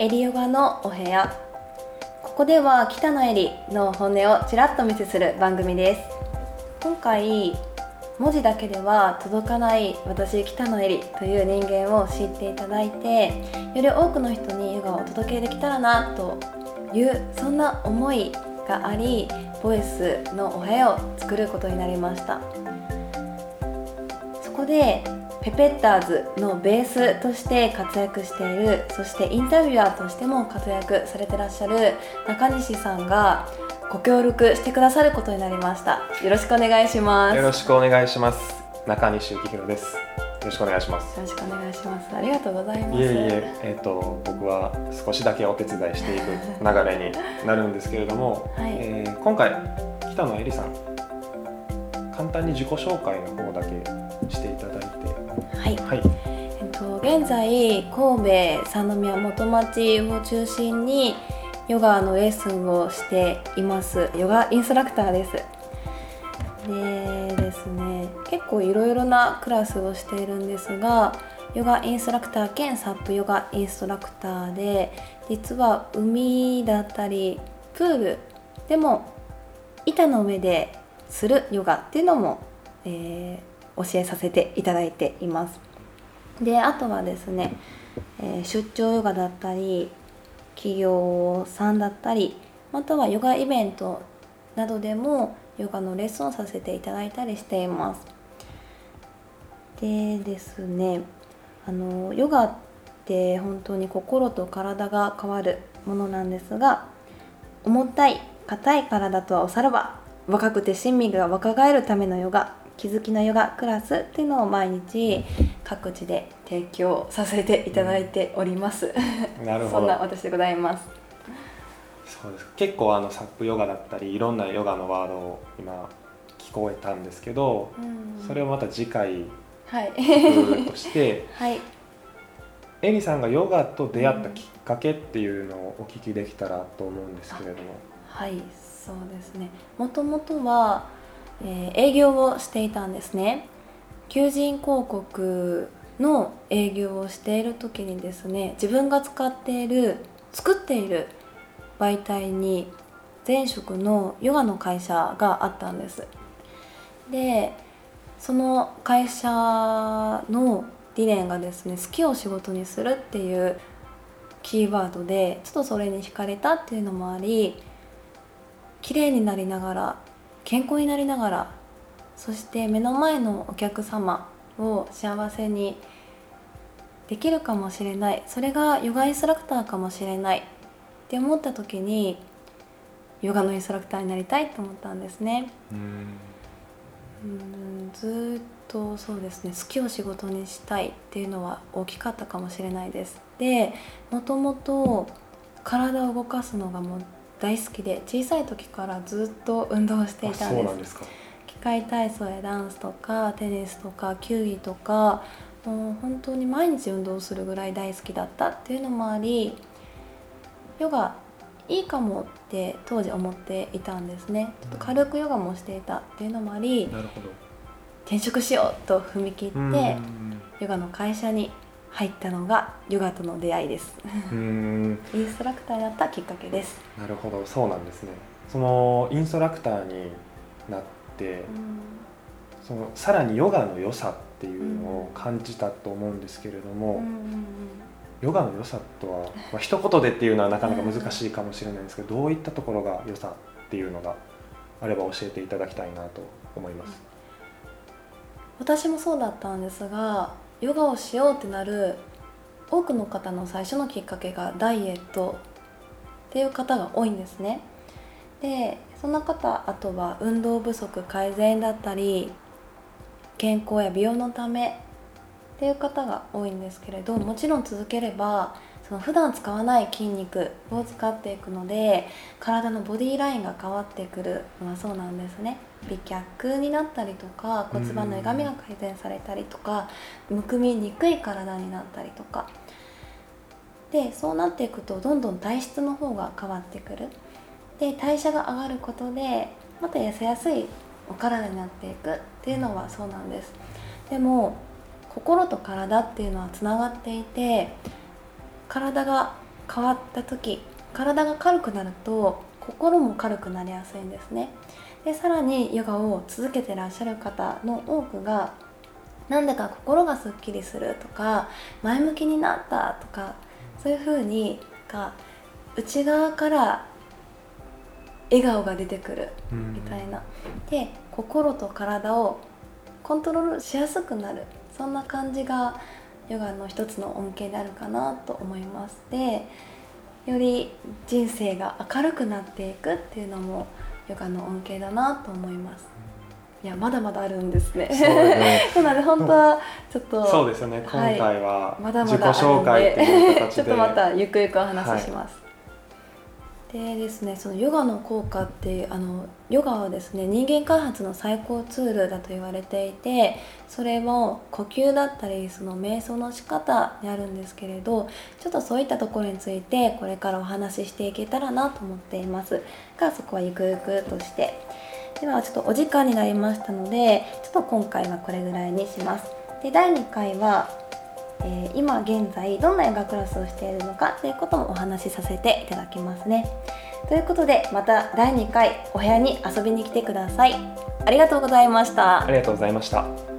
エリヨガのお部屋。ここでは北野エリの本音をちらっと見せする番組です。今回文字だけでは届かない私北野エリという人間を知っていただいてより多くの人にヨガをお届けできたらなというそんな思いがありボイスのお部屋を作ることになりました。そこでペペッターズのベースとして活躍しているそしてインタビュアーとしても活躍されてらっしゃる中西さんがご協力してくださることになりました。よろしくお願いします。よろしくお願いします。中西幸宏です。よろしくお願いします。よろしくお願いします。ありがとうございます。いえいええっ、ー、と僕は少しだけお手伝いしていく流れになるんですけれども、はい、えー、今回北野恵里さん簡単に自己紹介の方だけしていただいて。はい、はい。えっと、現在神戸三宮元町を中心にヨガのレッスンをしています。ヨガインストラクターです。でですね結構いろいろなクラスをしているんですがヨガインストラクター兼サップヨガインストラクターで実は海だったりプールでも板の上でするヨガっていうのも、えー、教えさせていただいています。であとはですね、えー、出張ヨガだったり企業さんだったりまたはヨガイベントなどでもヨガのレッスンをさせていただいたりしています。でですねあのヨガって本当に心と体が変わるものなんですが重たい硬い体とはおさらば若くて親身が若返るためのヨガ気づきのヨガクラスっていうのを毎日各地で提供させていただいております。なるほど。そんな私でございます。そうです結構あのサップヨガだったりいろんなヨガのワードを今聞こえたんですけど、うん、それをまた次回として、はい、エリさんがヨガと出会ったきっかけっていうのをお聞きできたらと思うんですけれども。はいそうですね。もともとはえー、営業をしていたんですね。求人広告の営業をしている時にですね自分が使っている作っている媒体に前職のヨガの会社があったんです。でその会社の理念がですね好きを仕事にするっていうキーワードでちょっとそれに惹かれたっていうのもあり綺麗になりながら健康になりながらそして目の前のお客様を幸せにできるかもしれない。それがヨガインストラクターかもしれない。って思った時にヨガのインストラクターになりたいと思ったんですね。うん。ずっとそうですね。好きを仕事にしたいっていうのは大きかったかもしれないです。でもともと体を動かすのがもう大好きで小さい時からずっと運動していたんです。機械体操やダンスとかテニスとか球技とかもう本当に毎日運動するぐらい大好きだったっていうのもありヨガいいかもって当時思っていたんですね。ちょっと軽くヨガもしていたっていうのもあり転職しようと踏み切ってヨガの会社に入ったのがヨガとの出会いです。うん。インストラクターになったきっかけです。なるほど。そうなんですね。そのインストラクターになってそのさらにヨガの良さっていうのを感じたと思うんですけれども、ヨガの良さとは、まあ一言でっていうのはなかなか難しいかもしれないんですけどどういったところが良さっていうのがあれば教えていただきたいなと思います。私もそうだったんですがヨガをしようってなる多くの方の最初のきっかけがダイエットっていう方が多いんですね。でそんな方あとは運動不足改善だったり健康や美容のためっていう方が多いんですけれどもちろん続ければその普段使わない筋肉を使っていくので体のボディーラインが変わってくるのはそうなんですね。美脚になったりとか骨盤の歪みが改善されたりとかむくみにくい体になったりとか。でそうなっていくとどんどん体質の方が変わってくる。で代謝が上がることでまた痩せやすいお体になっていく。っていうのはそうなんです。でも心と体っていうのはつながっていて体が変わった時体が軽くなると心も軽くなりやすいんですね。でさらにヨガを続けてらっしゃる方の多くがなんだか心がすっきりするとか前向きになったとかそういうふうにか内側から笑顔が出てくるみたいな、うん、で心と体をコントロールしやすくなる。そんな感じがヨガの一つの恩恵であるかなと思いますでより人生が明るくなっていくっていうのもヨガの恩恵だなと思いますいやまだまだあるんですね。そう なので本当はちょっとそうですよね。今回は自己紹介っていう形で、ちょっとまたゆくゆくお話しします。はいでですねそのヨガの効果ってあのヨガはですね人間開発の最高ツールだと言われていてそれも呼吸だったりその瞑想の仕方にあるんですけれどちょっとそういったところについてこれからお話ししていけたらなと思っています。がそこはゆくゆくとして。ではちょっとお時間になりましたのでちょっと今回はこれぐらいにします。で第2回はえー、今現在どんなヨガクラスをしているのかということもお話しさせていただきますね。ということでまた第2回お部屋に遊びに来てください。ありがとうございました。ありがとうございました。